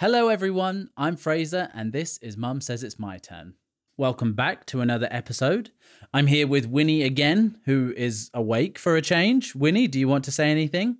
Hello, everyone. I'm Fraser, and this is Mum Says It's My Turn. Welcome back to another episode. I'm here with Winnie again, who is awake for a change. Winnie, do you want to say anything?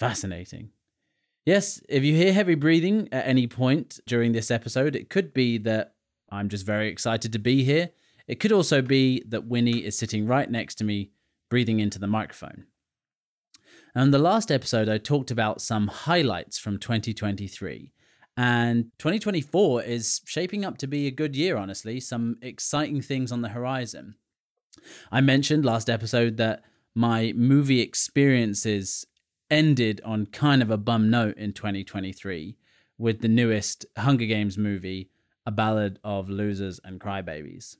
Fascinating. Yes, if you hear heavy breathing at any point during this episode, it could be that I'm just very excited to be here. It could also be that Winnie is sitting right next to me, breathing into the microphone. And the last episode, I talked about some highlights from 2023. And 2024 is shaping up to be a good year, honestly. Some exciting things on the horizon. I mentioned last episode that my movie experiences ended on kind of a bum note in 2023 with the newest Hunger Games movie, A Ballad of Losers and Crybabies.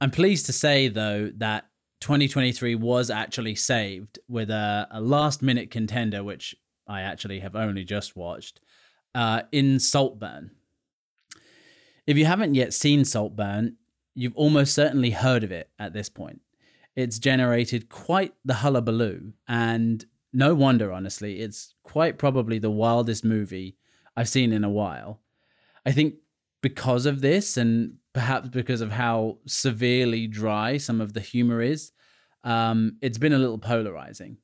I'm pleased to say, though, that 2023 was actually saved with a, a last minute contender, which I actually have only just watched, uh, in Saltburn. If you haven't yet seen Saltburn, you've almost certainly heard of it at this point. It's generated quite the hullabaloo, and no wonder, honestly. It's quite probably the wildest movie I've seen in a while. I think because of this, and perhaps because of how severely dry some of the humor is, um, it's been a little polarizing.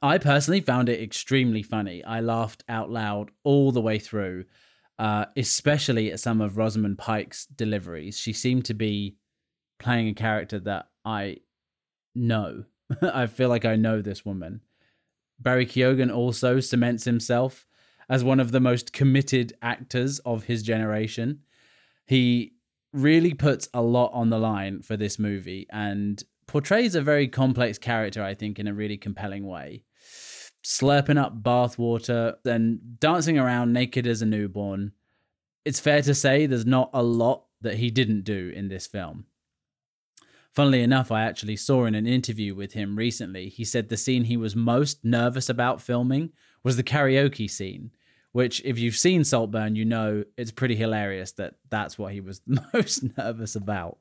I personally found it extremely funny. I laughed out loud all the way through, uh, especially at some of Rosamund Pike's deliveries. She seemed to be playing a character that I know. I feel like I know this woman. Barry Keoghan also cements himself as one of the most committed actors of his generation. He really puts a lot on the line for this movie and portrays a very complex character, I think, in a really compelling way. Slurping up bathwater, then dancing around naked as a newborn. It's fair to say there's not a lot that he didn't do in this film. Funnily enough, I actually saw in an interview with him recently, he said the scene he was most nervous about filming was the karaoke scene, which, if you've seen Saltburn, you know it's pretty hilarious that that's what he was most nervous about.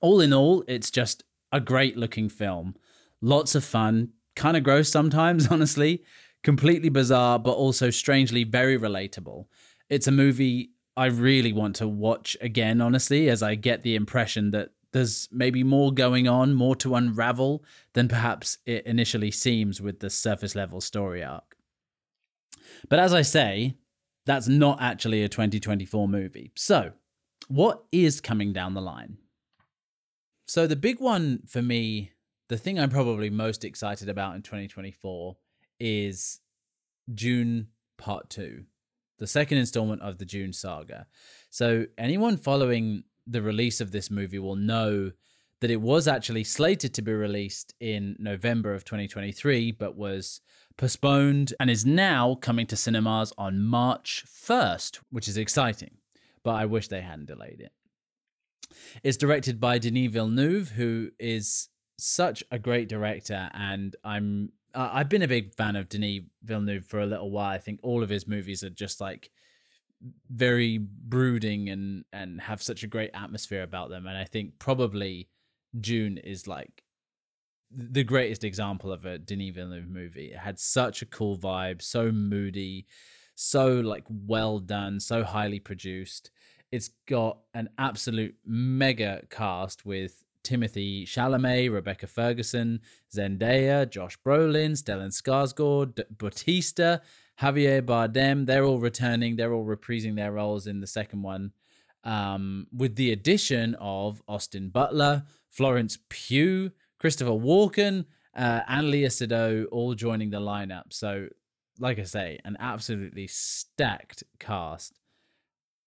All in all, it's just a great looking film. Lots of fun, kind of gross sometimes, honestly, completely bizarre, but also strangely very relatable. It's a movie I really want to watch again, honestly, as I get the impression that there's maybe more going on, more to unravel than perhaps it initially seems with the surface level story arc. But as I say, that's not actually a 2024 movie. So, what is coming down the line? So, the big one for me, the thing I'm probably most excited about in 2024 is Dune Part 2, the second installment of the Dune saga. So, anyone following the release of this movie will know that it was actually slated to be released in November of 2023, but was postponed and is now coming to cinemas on March 1st, which is exciting. But I wish they hadn't delayed it. It's directed by Denis Villeneuve, who is such a great director, and I'm I've been a big fan of Denis Villeneuve for a little while. I think all of his movies are just like very brooding and and have such a great atmosphere about them and i think probably Dune is like the greatest example of a denis villeneuve movie it had such a cool vibe so moody so like well done so highly produced it's got an absolute mega cast with Timothée Chalamet, Rebecca Ferguson, Zendaya, Josh Brolin, Stellan Skarsgård, Bautista, Javier Bardem, they're all returning. They're all reprising their roles in the second one, um, with the addition of Austin Butler, Florence Pugh, Christopher Walken, uh, and Léa Seydoux all joining the lineup. So, like I say, an absolutely stacked cast.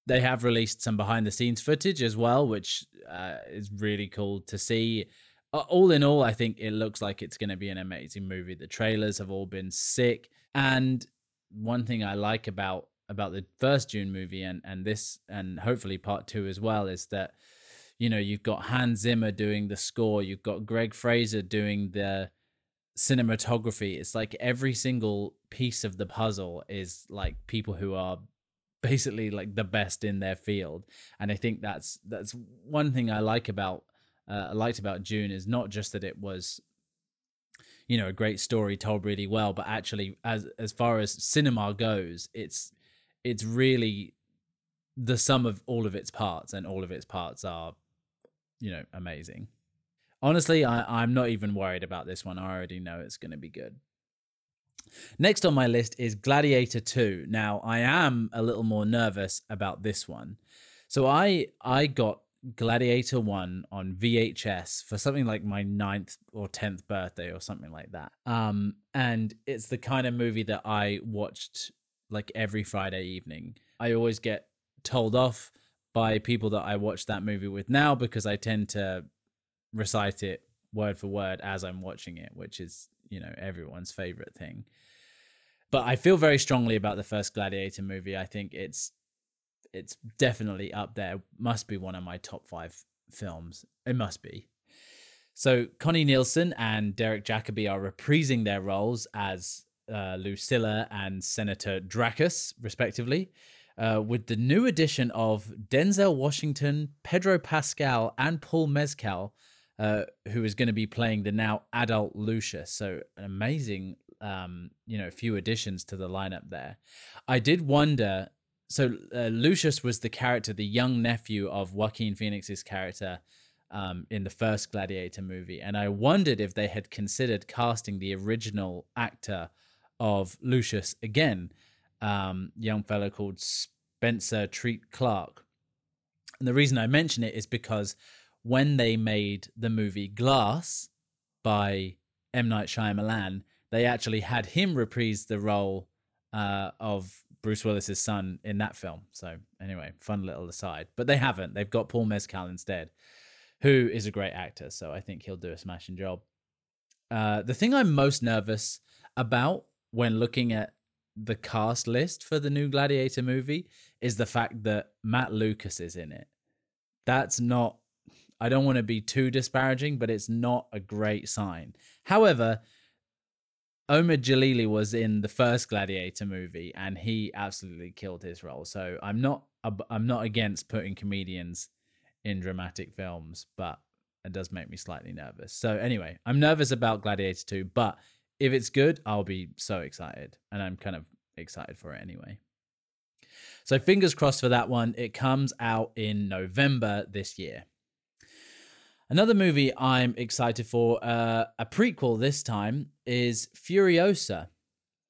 They have released some behind the scenes footage as well, which uh, is really cool to see. All in all, I think it looks like it's going to be an amazing movie. The trailers have all been sick. And one thing I like about about the first Dune movie and and this and hopefully part two as well is that you know you've got Hans Zimmer doing the score, you've got Greig Fraser doing the cinematography. It's like every single piece of the puzzle is like people who are basically like the best in their field, and I think that's that's one thing I like about uh, I liked about Dune is not just that it was you know a great story told really well, but actually as as far as cinema goes, it's it's really the sum of all of its parts, and all of its parts are you know amazing. Honestly, I, I'm not even worried about this one. I already know it's going to be good. Next on my list is Gladiator 2. Now, I am a little more nervous about this one. So I I got Gladiator 1 on VHS for something like my ninth or 10th birthday or something like that. Um, and it's the kind of movie that I watched like every Friday evening. I always get told off by people that I watch that movie with now because I tend to recite it word for word as I'm watching it, which is, you know, everyone's favorite thing. But I feel very strongly about the first Gladiator movie. I think it's it's definitely up there. Must be one of my top 5 films. It must be. So Connie Nielsen and Derek Jacobi are reprising their roles as uh, Lucilla and Senator Gracchus, respectively, uh, with the new addition of Denzel Washington, Pedro Pascal, and Paul Mescal uh, who is going to be playing the now adult Lucius. So an amazing, um, you know, few additions to the lineup there. I did wonder. So uh, Lucius was the character, the young nephew of Joaquin Phoenix's character um, in the first Gladiator movie, and I wondered if they had considered casting the original actor of Lucius again, um, young fellow called Spencer Treat Clark. And the reason I mention it is because when they made the movie Glass by M. Night Shyamalan, they actually had him reprise the role uh, of Bruce Willis's son in that film. So anyway, fun little aside. But they haven't. They've got Paul Mescal instead, who is a great actor. So I think he'll do a smashing job. Uh, the thing I'm most nervous about when looking at the cast list for the new Gladiator movie is the fact that Matt Lucas is in it. That's not I don't want to be too disparaging, but it's not a great sign. However, Omid Djalili was in the first Gladiator movie, and he absolutely killed his role. So I'm not I'm not against putting comedians in dramatic films, but it does make me slightly nervous. So anyway, I'm nervous about Gladiator 2, but if it's good, I'll be so excited, and I'm kind of excited for it anyway. So fingers crossed for that one. It comes out in November this year. Another movie I'm excited for, uh, a prequel this time, is Furiosa,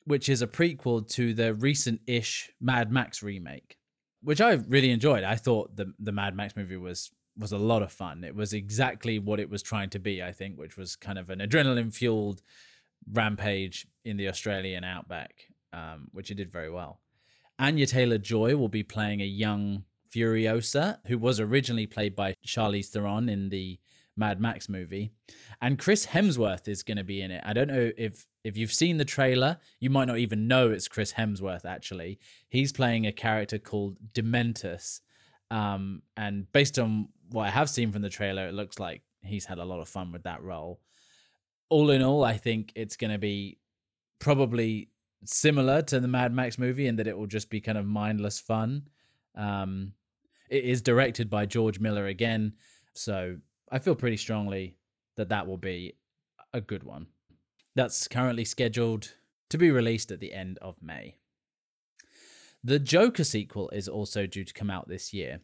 which is a prequel to the recent ish Mad Max remake, which I really enjoyed. I thought the, the Mad Max movie was was a lot of fun. It was exactly what it was trying to be, I think, which was kind of an adrenaline fueled rampage in the Australian outback, um, which it did very well. Anya Taylor Joy will be playing a young Furiosa, who was originally played by Charlize Theron in the Mad Max movie, and Chris Hemsworth is going to be in it. I don't know if if you've seen the trailer, you might not even know it's Chris Hemsworth. Actually, he's playing a character called Dementus, um, and based on what I have seen from the trailer, it looks like he's had a lot of fun with that role. All in all, I think it's going to be probably similar to the Mad Max movie in that it will just be kind of mindless fun. Um, it is directed by George Miller again, so I feel pretty strongly that that will be a good one. That's currently scheduled to be released at the end of May. The Joker sequel is also due to come out this year.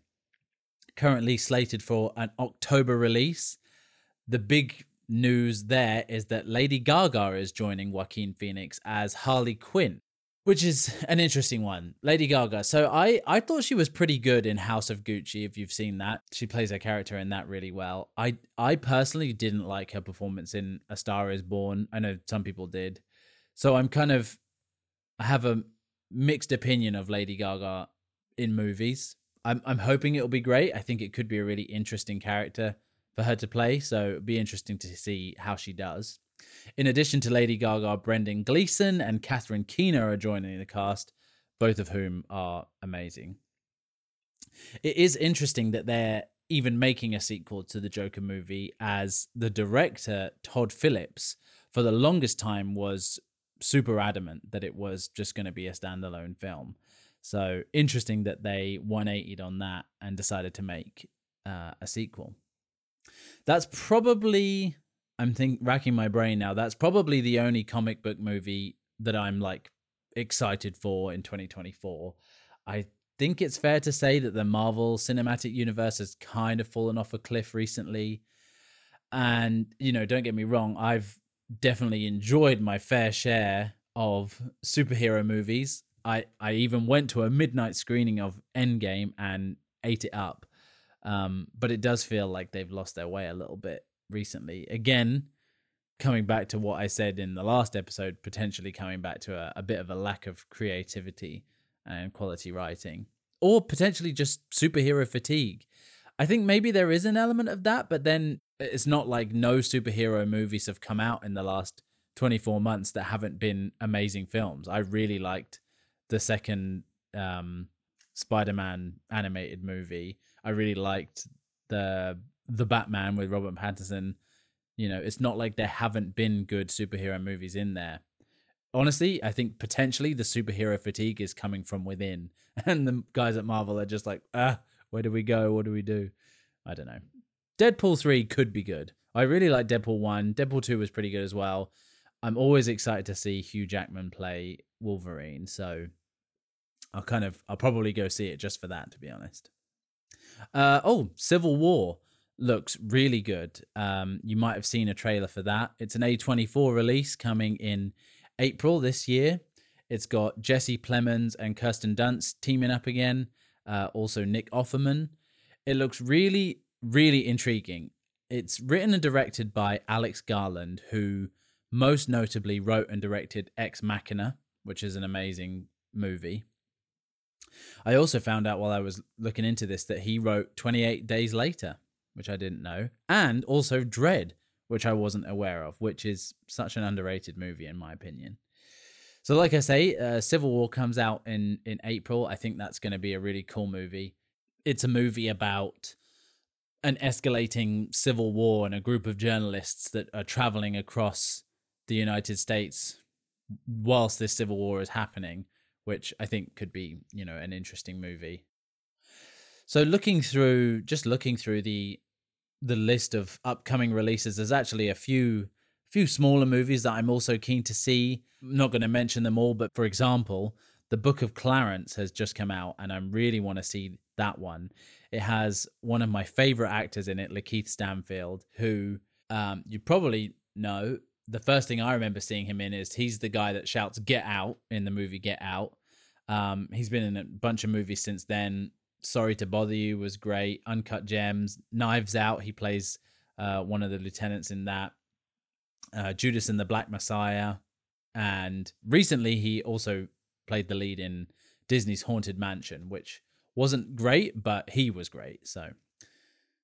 Currently slated for an October release. The big news there is that Lady Gaga is joining Joaquin Phoenix as Harley Quinn which is an interesting one. Lady Gaga. So I I thought she was pretty good in House of Gucci. If you've seen that, she plays her character in that really well. I I personally didn't like her performance in A Star Is Born. I know some people did. So I'm kind of I have a mixed opinion of Lady Gaga in movies. I'm I'm hoping it'll be great. I think it could be a really interesting character for her to play. So it'd be interesting to see how she does. In addition to Lady Gaga, Brendan Gleeson and Catherine Keener are joining the cast, both of whom are amazing. It is interesting that they're even making a sequel to the Joker movie, as the director, Todd Phillips, for the longest time was super adamant that it was just going to be a standalone film. So interesting that they 180'd on that and decided to make uh, a sequel. That's probably I'm think racking my brain now. That's probably the only comic book movie that I'm like excited for in 2024. I think it's fair to say that the Marvel Cinematic Universe has kind of fallen off a cliff recently. And, you know, don't get me wrong, I've definitely enjoyed my fair share of superhero movies. I, I even went to a midnight screening of Endgame and ate it up. Um, but it does feel like they've lost their way a little bit recently. Again, coming back to what I said in the last episode, potentially coming back to a, a bit of a lack of creativity and quality writing, or potentially just superhero fatigue. I think maybe there is an element of that, but then it's not like no superhero movies have come out in the last 24 months that haven't been amazing films. I really liked the second um, Spider-Man animated movie. I really liked the the Batman with Robert Pattinson. You know, it's not like there haven't been good superhero movies in there. Honestly, I think potentially the superhero fatigue is coming from within, and the guys at Marvel are just like, ah, where do we go? What do we do? I don't know. Deadpool 3 could be good. I really like Deadpool 1. Deadpool 2 was pretty good as well. I'm always excited to see Hugh Jackman play Wolverine, so I'll kind of I'll probably go see it just for that to be honest. Uh, oh, Civil War looks really good. Um, you might have seen a trailer for that. It's an A24 release coming in April this year. It's got Jesse Plemons and Kirsten Dunst teaming up again. Uh, also Nick Offerman. It looks really, really intriguing. It's written and directed by Alex Garland, who most notably wrote and directed Ex Machina, which is an amazing movie. I also found out while I was looking into this that he wrote 28 Days Later, which I didn't know, and also Dredd, which I wasn't aware of, which is such an underrated movie in my opinion. So, like I say, uh, Civil War comes out in in April. I think that's going to be a really cool movie. It's a movie about an escalating civil war and a group of journalists that are traveling across the United States whilst this civil war is happening which I think could be, you know, an interesting movie. So looking through just looking through the the list of upcoming releases, there's actually a few few smaller movies that I'm also keen to see. I'm not going to mention them all, but for example, The Book of Clarence has just come out and I really want to see that one. It has one of my favorite actors in it, Lakeith Stanfield, who um, you probably know the first thing I remember seeing him in is he's the guy that shouts "Get Out" in the movie Get Out. Um, he's been in a bunch of movies since then. Sorry to Bother You was great. Uncut Gems, Knives Out. He plays uh, one of the lieutenants in that. Uh, Judas and the Black Messiah, and recently he also played the lead in Disney's Haunted Mansion, which wasn't great, but he was great. So,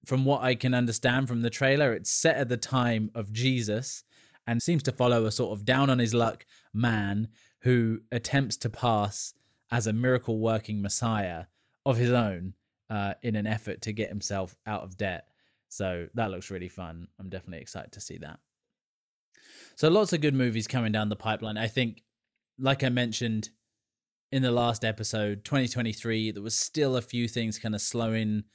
from what I can understand from the trailer, it's set at the time of Jesus and seems to follow a sort of down on his luck man who attempts to pass as a miracle working messiah of his own uh, in an effort to get himself out of debt. So that looks really fun. I'm definitely excited to see that. So lots of good movies coming down the pipeline. I think, like I mentioned in the last episode, 2023, there was still a few things kind of slowing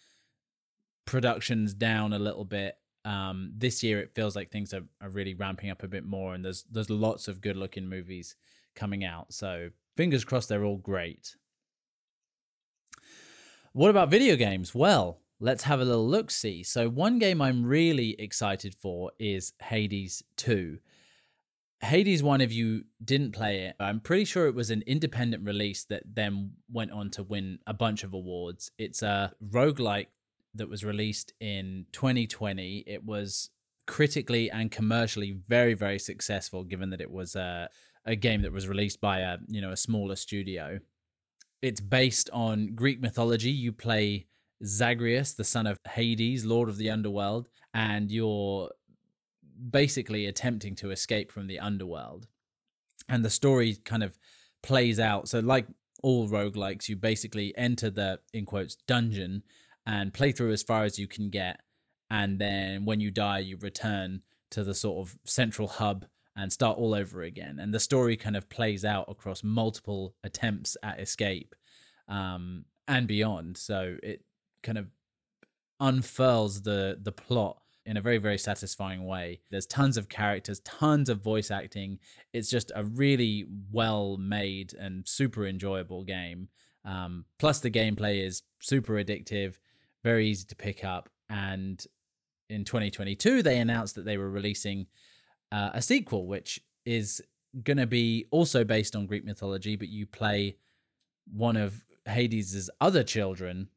productions down a little bit um, this year it feels like things are, are really ramping up a bit more and there's there's lots of good looking movies coming out. So fingers crossed they're all great. What about video games? Well let's have a little look see. So one game i'm really excited for is hades 2 hades 1 if you didn't play it i'm pretty sure it was an independent release that then went on to win a bunch of awards. It's a roguelike that was released in 2020. It was critically and commercially very very successful given that it was a, a game that was released by a you know a smaller studio. It's based on greek mythology. You play zagreus the son of hades lord of the underworld and you're basically attempting to escape from the underworld. And the story kind of plays out. So like all roguelikes you basically enter the in quotes dungeon and play through as far as you can get. And then when you die, you return to the sort of central hub and start all over again. And the story kind of plays out across multiple attempts at escape um, and beyond. So it kind of unfurls the the plot in a very, very satisfying way. There's tons of characters, tons of voice acting. It's just a really well made and super enjoyable game. Um, plus, the gameplay is super addictive, very easy to pick up. And in 2022, they announced that they were releasing uh, a sequel, which is going to be also based on Greek mythology, but you play one of Hades' other children.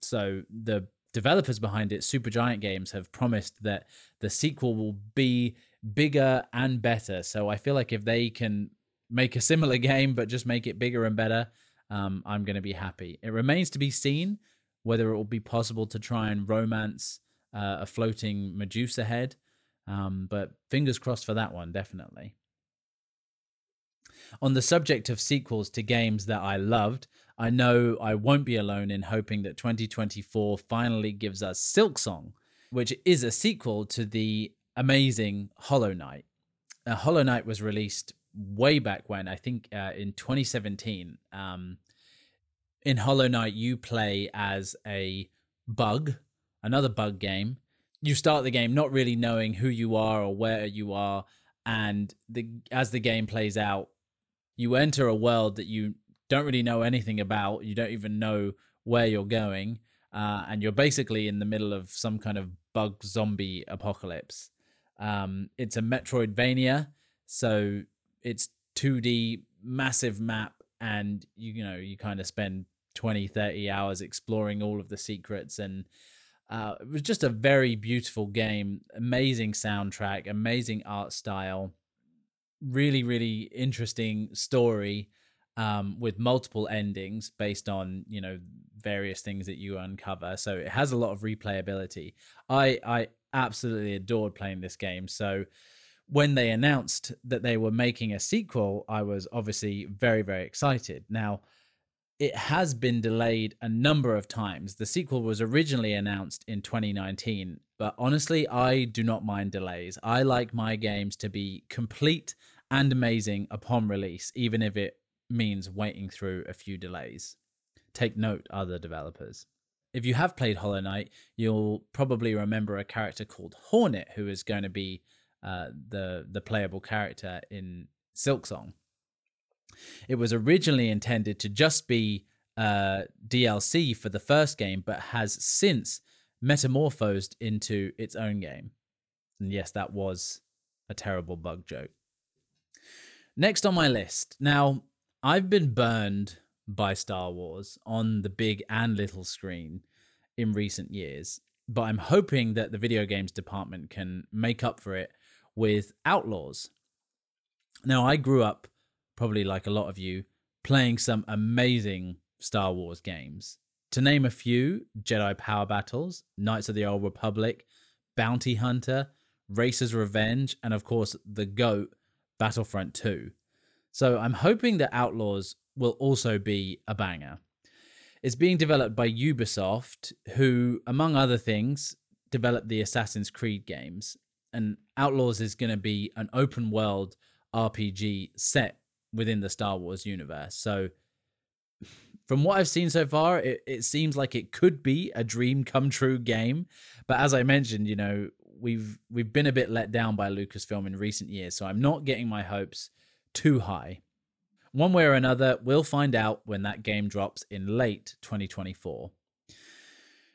So the developers behind it, Supergiant Games, have promised that the sequel will be bigger and better. So I feel like if they can make a similar game but just make it bigger and better, um, I'm going to be happy. It remains to be seen whether it will be possible to try and romance uh, a floating Medusa head. Um, but fingers crossed for that one, definitely. On the subject of sequels to games that I loved, I know I won't be alone in hoping that 2024 finally gives us Silksong, which is a sequel to the amazing Hollow Knight. Uh, Hollow Knight was released way back when, I think uh, in 2017. Um, in Hollow Knight, you play as a bug, another bug game. You start the game not really knowing who you are or where you are, and the as the game plays out, you enter a world that you don't really know anything about. You don't even know where you're going, uh, and you're basically in the middle of some kind of bug zombie apocalypse. Um, it's a Metroidvania, so it's 2D, massive map, and you, you know you kind of spend 20, 30 hours exploring all of the secrets and. Uh, it was just a very beautiful game, amazing soundtrack, amazing art style, really, really interesting story um, with multiple endings based on you know various things that you uncover. So it has a lot of replayability. I I absolutely adored playing this game. So when they announced that they were making a sequel, I was obviously very very excited. Now it has been delayed a number of times. The sequel was originally announced in 2019, but honestly, I do not mind delays. I like my games to be complete and amazing upon release, even if it means waiting through a few delays. Take note, other developers. If you have played Hollow Knight, you'll probably remember a character called Hornet, who is going to be uh, the the playable character in Silksong. It was originally intended to just be uh, DLC for the first game, but has since metamorphosed into its own game. And yes, that was a terrible bug joke. Next on my list. Now, I've been burned by Star Wars on the big and little screen in recent years, but I'm hoping that the video games department can make up for it with Outlaws. Now, I grew up, probably like a lot of you, playing some amazing Star Wars games. To name a few Jedi Power Battles, Knights of the Old Republic, Bounty Hunter, Racer's Revenge, and of course, the GOAT, Battlefront 2. So I'm hoping that Outlaws will also be a banger. It's being developed by Ubisoft, who, among other things, developed the Assassin's Creed games. And Outlaws is going to be an open world RPG set within the Star Wars universe. So, from what I've seen so far, it, it seems like it could be a dream come true game. But as I mentioned, you know, we've we've been a bit let down by Lucasfilm in recent years, so I'm not getting my hopes too high. One way or another, we'll find out when that game drops in late 2024.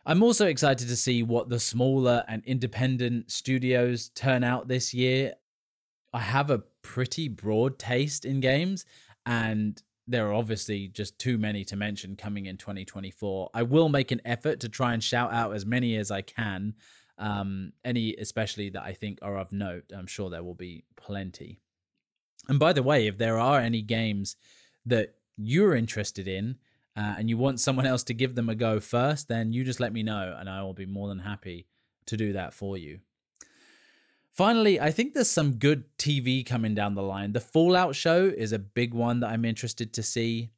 I'm also excited to see what the smaller and independent studios turn out this year. I have a pretty broad taste in games, and there are obviously just too many to mention coming in 2024. I will make an effort to try and shout out as many as I can, um, any especially that I think are of note. I'm sure there will be plenty. And by the way, if there are any games that you're interested in uh, and you want someone else to give them a go first, then you just let me know and I will be more than happy to do that for you. Finally, I think there's some good TV coming down the line. The Fallout show is a big one that I'm interested to see.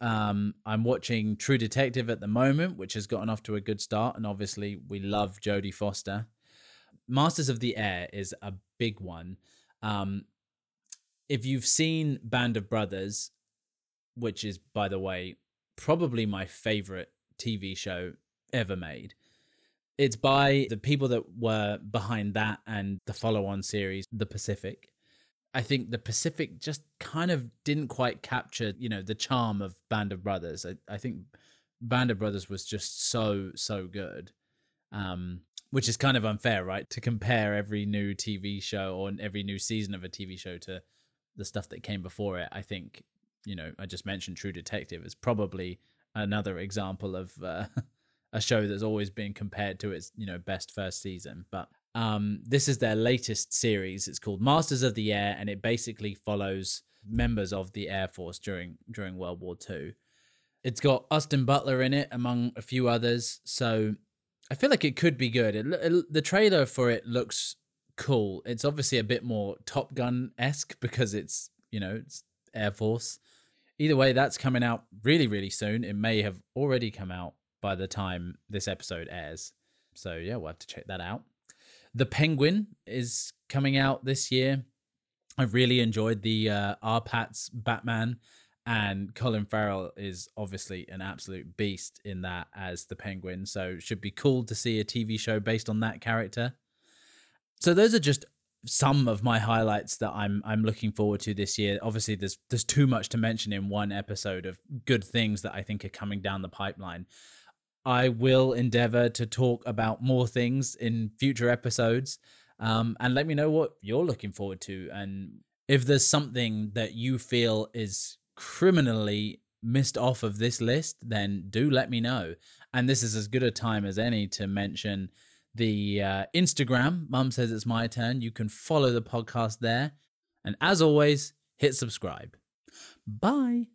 Um, I'm watching True Detective at the moment, which has gotten off to a good start, and obviously we love Jodie Foster. Masters of the Air is a big one. Um, if you've seen Band of Brothers, which is, by the way, probably my favorite TV show ever made, It's by the people that were behind that and the follow on series, The Pacific. I think The Pacific just kind of didn't quite capture, you know, the charm of Band of Brothers. I, I think Band of Brothers was just so, so good. Um, which is kind of unfair, right? To compare every new TV show or every new season of a TV show to the stuff that came before it. I think, you know, I just mentioned True Detective is probably another example of uh, a show that's always been compared to its, you know, best first season. But um, this is their latest series. It's called Masters of the Air, and it basically follows members of the Air Force during during World War II. It's got Austin Butler in it, among a few others. So I feel like it could be good. It, it, the trailer for it looks cool. It's obviously a bit more Top Gun esque because it's you know it's Air Force. Either way, that's coming out really really soon. It may have already come out by the time this episode airs. So yeah, we'll have to check that out. The Penguin is coming out this year. I've really enjoyed the uh. Pat's Batman and Colin Farrell is obviously an absolute beast in that as the Penguin. So it should be cool to see a TV show based on that character. So those are just some of my highlights that I'm I'm looking forward to this year. Obviously, there's there's too much to mention in one episode of good things that I think are coming down the pipeline. I will endeavor to talk about more things in future episodes. Um, and let me know what you're looking forward to and if there's something that you feel is criminally missed off of this list, then do let me know. And this is as good a time as any to mention the uh, Instagram. Mum says it's my turn. You can follow the podcast there. And as always, hit subscribe. Bye.